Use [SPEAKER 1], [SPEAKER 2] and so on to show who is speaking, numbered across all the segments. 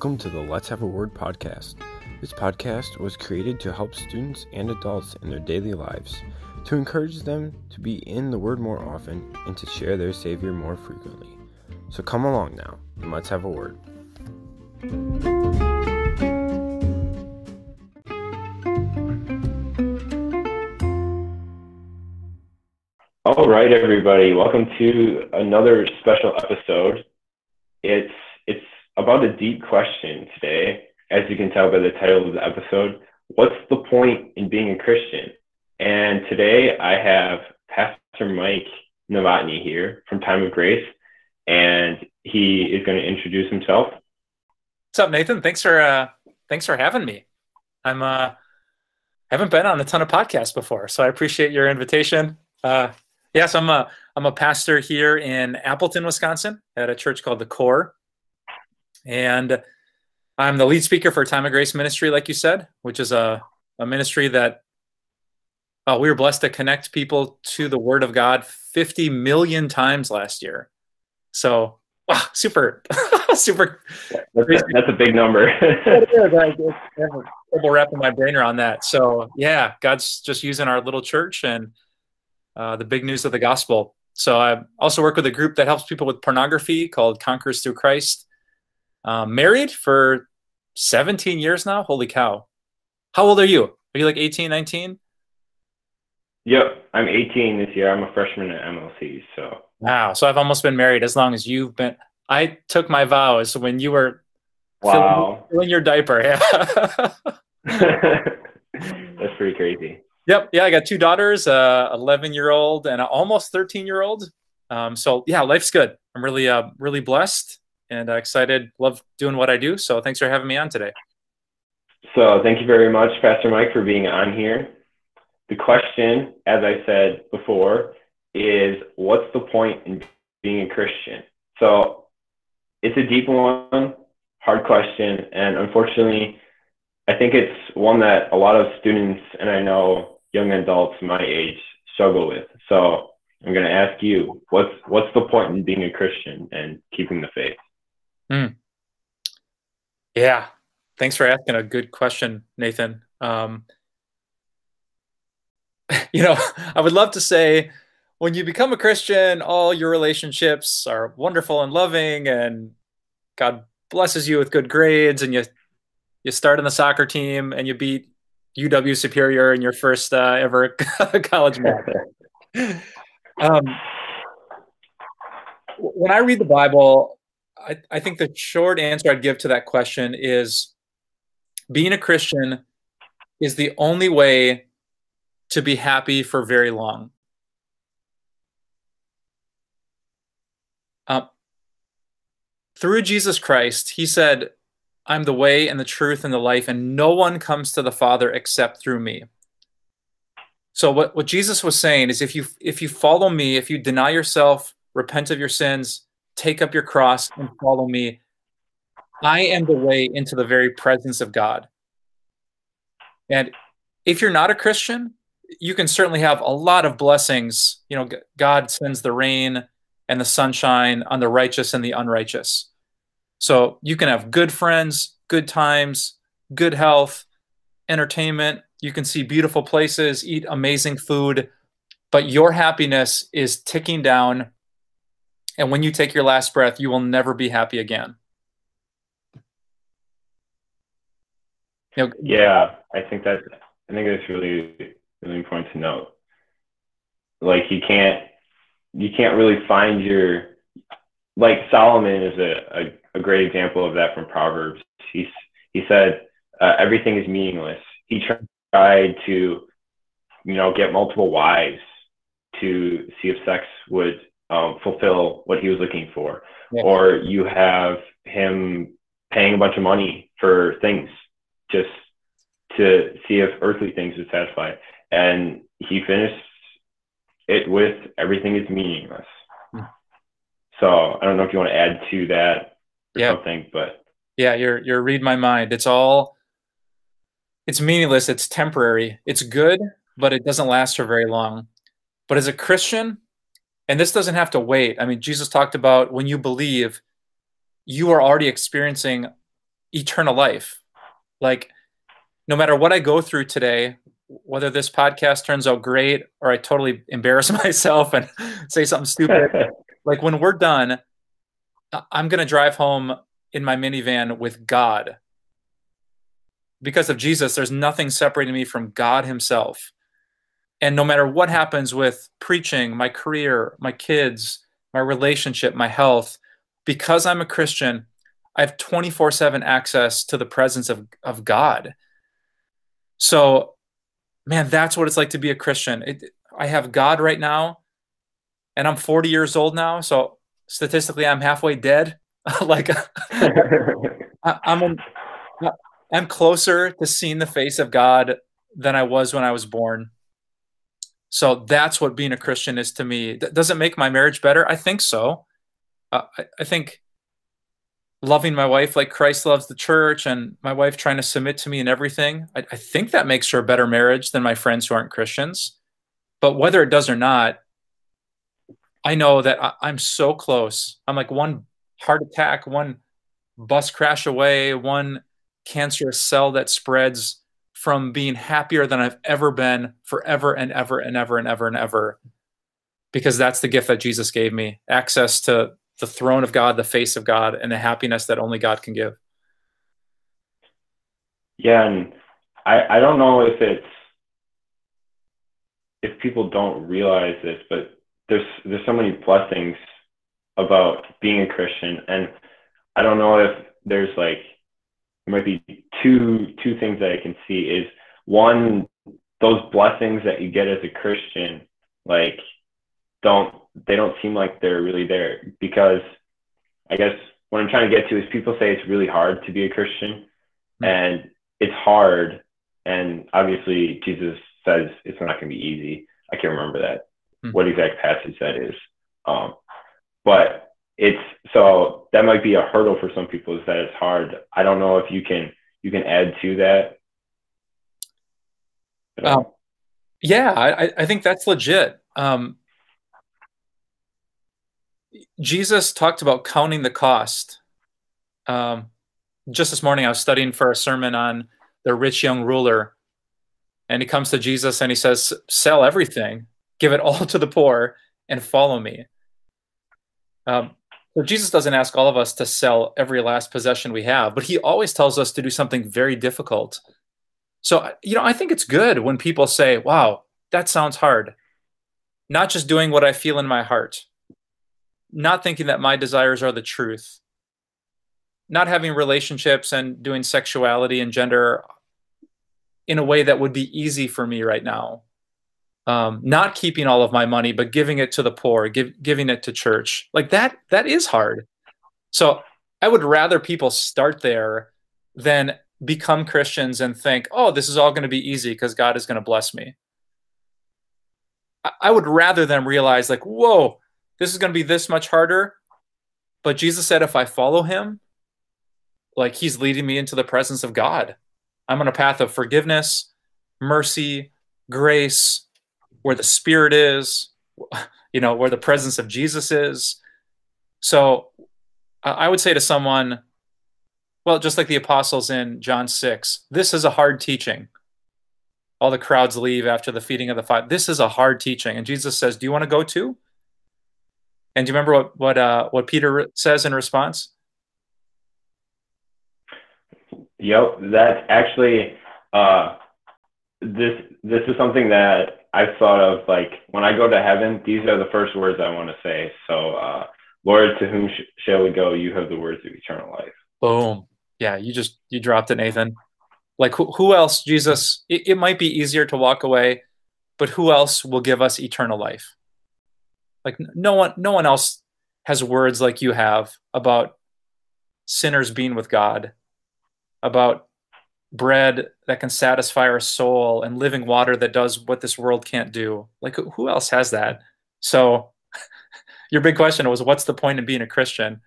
[SPEAKER 1] Welcome to the Let's Have a Word podcast. This podcast was created to help students and adults in their daily lives, to encourage them to be in the Word more often and to share their Savior more frequently. So come along now and let's have a word. All right, everybody. Welcome to another special episode. It's about a deep question today, as you can tell by the title of the episode. What's the point in being a Christian? And today I have Pastor Mike Novotny here from Time of Grace, and he is going to introduce himself.
[SPEAKER 2] What's up, Nathan? Thanks for uh, thanks for having me. I'm uh, haven't been on a ton of podcasts before, so I appreciate your invitation. Uh, yes, I'm a I'm a pastor here in Appleton, Wisconsin, at a church called the Core, and I'm the lead speaker for Time of Grace Ministry, like you said, which is a, a ministry that uh, we were blessed to connect people to the Word of God 50 million times last year. So, wow, super, super.
[SPEAKER 1] That's a, that's a big number.
[SPEAKER 2] trouble wrapping my brain around that. So, yeah, God's just using our little church and uh, the big news of the gospel. So, I also work with a group that helps people with pornography called Conquerors Through Christ. Um, married for 17 years now. Holy cow. How old are you? Are you like 18, 19?
[SPEAKER 1] Yep, I'm 18 this year. I'm a freshman at MLC. So
[SPEAKER 2] wow. So I've almost been married as long as you've been. I took my vows when you were
[SPEAKER 1] wow.
[SPEAKER 2] filling, filling your diaper. Yeah.
[SPEAKER 1] That's pretty crazy.
[SPEAKER 2] Yep. Yeah, I got two daughters, uh, 11 year old and almost 13 year old. Um, so yeah, life's good. I'm really, uh, really blessed and uh, excited. Love doing what I do. So thanks for having me on today.
[SPEAKER 1] So thank you very much, Pastor Mike, for being on here. The question, as I said before, is what's the point in being a Christian? So it's a deep one, hard question, and unfortunately, I think it's one that a lot of students and I know young adults my age struggle with. So I'm going to ask you, what's what's the point in being a Christian and keeping the faith?
[SPEAKER 2] Mm. Yeah. Thanks for asking a good question, Nathan. Um, you know, I would love to say when you become a Christian, all your relationships are wonderful and loving, and God blesses you with good grades, and you you start on the soccer team and you beat UW Superior in your first uh, ever college match. um, when I read the Bible, I, I think the short answer I'd give to that question is being a Christian is the only way to be happy for very long. Uh, through Jesus Christ, he said, I'm the way and the truth and the life, and no one comes to the Father except through me. So what, what Jesus was saying is if you if you follow me, if you deny yourself, repent of your sins, take up your cross and follow me. I am the way into the very presence of God. And if you're not a Christian, you can certainly have a lot of blessings. You know, God sends the rain and the sunshine on the righteous and the unrighteous. So you can have good friends, good times, good health, entertainment. You can see beautiful places, eat amazing food, but your happiness is ticking down and when you take your last breath, you will never be happy again.
[SPEAKER 1] You know, yeah, I think that I think that's really really important to note. Like you can't you can't really find your like Solomon is a, a, a great example of that from Proverbs. He's he said uh, everything is meaningless. He tried to you know get multiple wives to see if sex would um, fulfill what he was looking for. Yeah. Or you have him paying a bunch of money for things just to see if earthly things would satisfy. And he finished it with everything is meaningless. Hmm. So I don't know if you want to add to that or yeah. something, but
[SPEAKER 2] yeah, you're you're read my mind. It's all it's meaningless, it's temporary. It's good, but it doesn't last for very long. But as a Christian, and this doesn't have to wait. I mean, Jesus talked about when you believe, you are already experiencing eternal life. Like, no matter what I go through today, whether this podcast turns out great or I totally embarrass myself and say something stupid, like when we're done, I'm going to drive home in my minivan with God. Because of Jesus, there's nothing separating me from God Himself. And no matter what happens with preaching, my career, my kids, my relationship, my health, because I'm a Christian, I have 24 7 access to the presence of, of God. So, man, that's what it's like to be a Christian. It, I have God right now, and I'm 40 years old now. So, statistically, I'm halfway dead. like, I, I'm, in, I'm closer to seeing the face of God than I was when I was born. So that's what being a Christian is to me. Does it make my marriage better? I think so. Uh, I, I, think loving my wife like Christ loves the church and my wife trying to submit to me and everything, I, I think that makes her a better marriage than my friends who aren't Christians. But whether it does or not, I know that I, I'm so close. I'm like one heart attack, one bus crash away, one cancerous cell that spreads from being happier than I've ever been forever and ever and ever and ever and ever. Because that's the gift that Jesus gave me access to the throne of God, the face of God, and the happiness that only God can give.
[SPEAKER 1] Yeah, and I, I don't know if it's if people don't realize this, but there's there's so many blessings about being a Christian, and I don't know if there's like there might be two two things that I can see is one those blessings that you get as a Christian like don't they don't seem like they're really there because I guess what I'm trying to get to is people say it's really hard to be a Christian mm-hmm. and it's hard and obviously Jesus says it's not going to be easy. I can't remember that mm-hmm. what exact passage that is. Um, but it's so that might be a hurdle for some people is that it's hard. I don't know if you can you can add to that.
[SPEAKER 2] Um, yeah, I, I think that's legit. Um, Jesus talked about counting the cost. Um, just this morning, I was studying for a sermon on the rich young ruler, and he comes to Jesus and he says, "Sell everything, give it all to the poor, and follow me." Um, so Jesus doesn't ask all of us to sell every last possession we have, but he always tells us to do something very difficult. So, you know, I think it's good when people say, wow, that sounds hard. Not just doing what I feel in my heart, not thinking that my desires are the truth, not having relationships and doing sexuality and gender in a way that would be easy for me right now um, not keeping all of my money, but giving it to the poor, give, giving it to church. Like that, that is hard. So I would rather people start there than become Christians and think, oh, this is all going to be easy because God is going to bless me. I, I would rather them realize, like, whoa, this is going to be this much harder. But Jesus said, if I follow him, like he's leading me into the presence of God. I'm on a path of forgiveness, mercy, grace, where the spirit is, you know, where the presence of Jesus is. So I would say to someone, well, just like the apostles in John 6, this is a hard teaching. All the crowds leave after the feeding of the five. This is a hard teaching. And Jesus says, Do you want to go too? And do you remember what what uh, what Peter says in response?
[SPEAKER 1] Yep, that's actually uh, this this is something that I've thought of like when I go to heaven, these are the first words I want to say. So, uh, Lord, to whom sh- shall we go? You have the words of eternal life.
[SPEAKER 2] Boom. Yeah, you just you dropped it, Nathan. Like who, who else, Jesus? It, it might be easier to walk away, but who else will give us eternal life? Like no one, no one else has words like you have about sinners being with God, about bread that can satisfy our soul and living water that does what this world can't do. Like who else has that? So your big question was what's the point of being a Christian?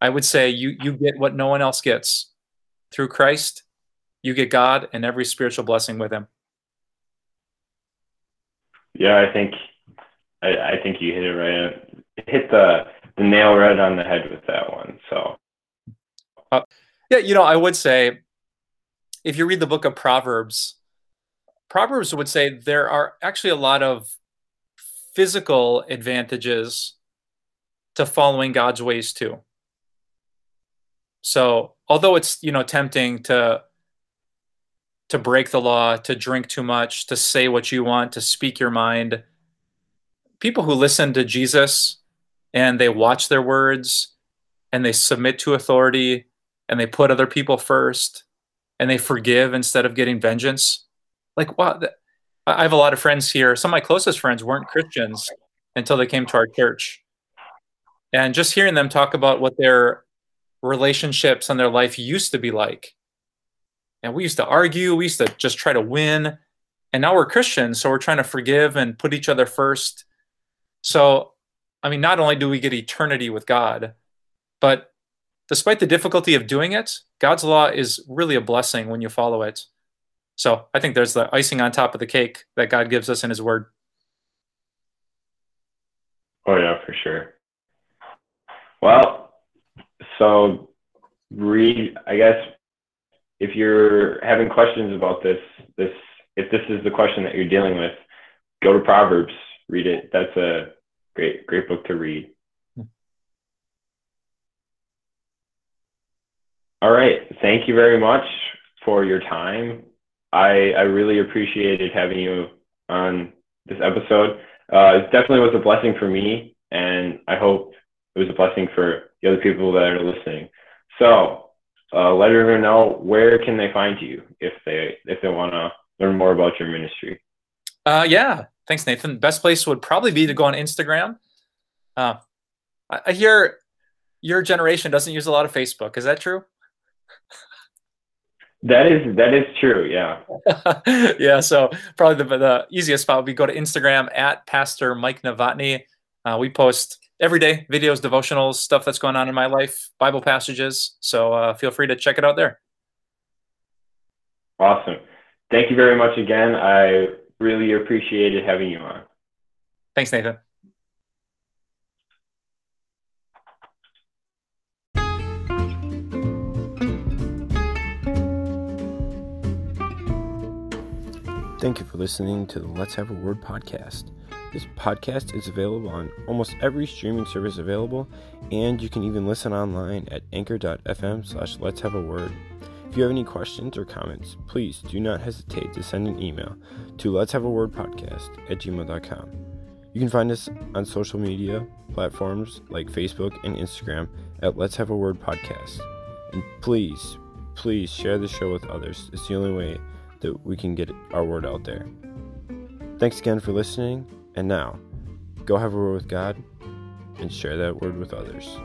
[SPEAKER 2] I would say you you get what no one else gets. Through Christ, you get God and every spiritual blessing with him.
[SPEAKER 1] Yeah, I think I, I think you hit it right. Hit the the nail right on the head with that one. So
[SPEAKER 2] uh, Yeah, you know, I would say if you read the book of Proverbs, Proverbs would say there are actually a lot of physical advantages to following God's ways too. So, although it's, you know, tempting to to break the law, to drink too much, to say what you want, to speak your mind, people who listen to Jesus and they watch their words and they submit to authority and they put other people first and they forgive instead of getting vengeance. Like, wow, I have a lot of friends here. Some of my closest friends weren't Christians until they came to our church. And just hearing them talk about what their relationships and their life used to be like. And we used to argue, we used to just try to win. And now we're Christians, so we're trying to forgive and put each other first. So, I mean, not only do we get eternity with God, but despite the difficulty of doing it, God's law is really a blessing when you follow it. So I think there's the icing on top of the cake that God gives us in His Word.
[SPEAKER 1] Oh, yeah, for sure. Well, so read, I guess, if you're having questions about this, this, if this is the question that you're dealing with, go to Proverbs, read it. That's a great, great book to read. All right. Thank you very much for your time. I, I really appreciated having you on this episode. Uh, it definitely was a blessing for me, and I hope it was a blessing for the other people that are listening. So, uh, let everyone know where can they find you if they if they want to learn more about your ministry.
[SPEAKER 2] Uh, yeah, thanks, Nathan. Best place would probably be to go on Instagram. Uh, I, I hear your generation doesn't use a lot of Facebook. Is that true?
[SPEAKER 1] That is that is true. Yeah.
[SPEAKER 2] yeah. So probably the, the easiest spot would be go to Instagram at Pastor Mike Novotny. Uh, we post every day videos, devotionals, stuff that's going on in my life, Bible passages. So uh, feel free to check it out there.
[SPEAKER 1] Awesome. Thank you very much again. I really appreciated having you on.
[SPEAKER 2] Thanks, Nathan.
[SPEAKER 3] Thank you for listening to the Let's Have a Word podcast. This podcast is available on almost every streaming service available, and you can even listen online at anchor.fm slash let's have a word. If you have any questions or comments, please do not hesitate to send an email to let's have a word podcast at gmail.com. You can find us on social media platforms like Facebook and Instagram at Let's Have a Word Podcast. And please, please share the show with others. It's the only way that we can get our word out there. Thanks again for listening, and now go have a word with God and share that word with others.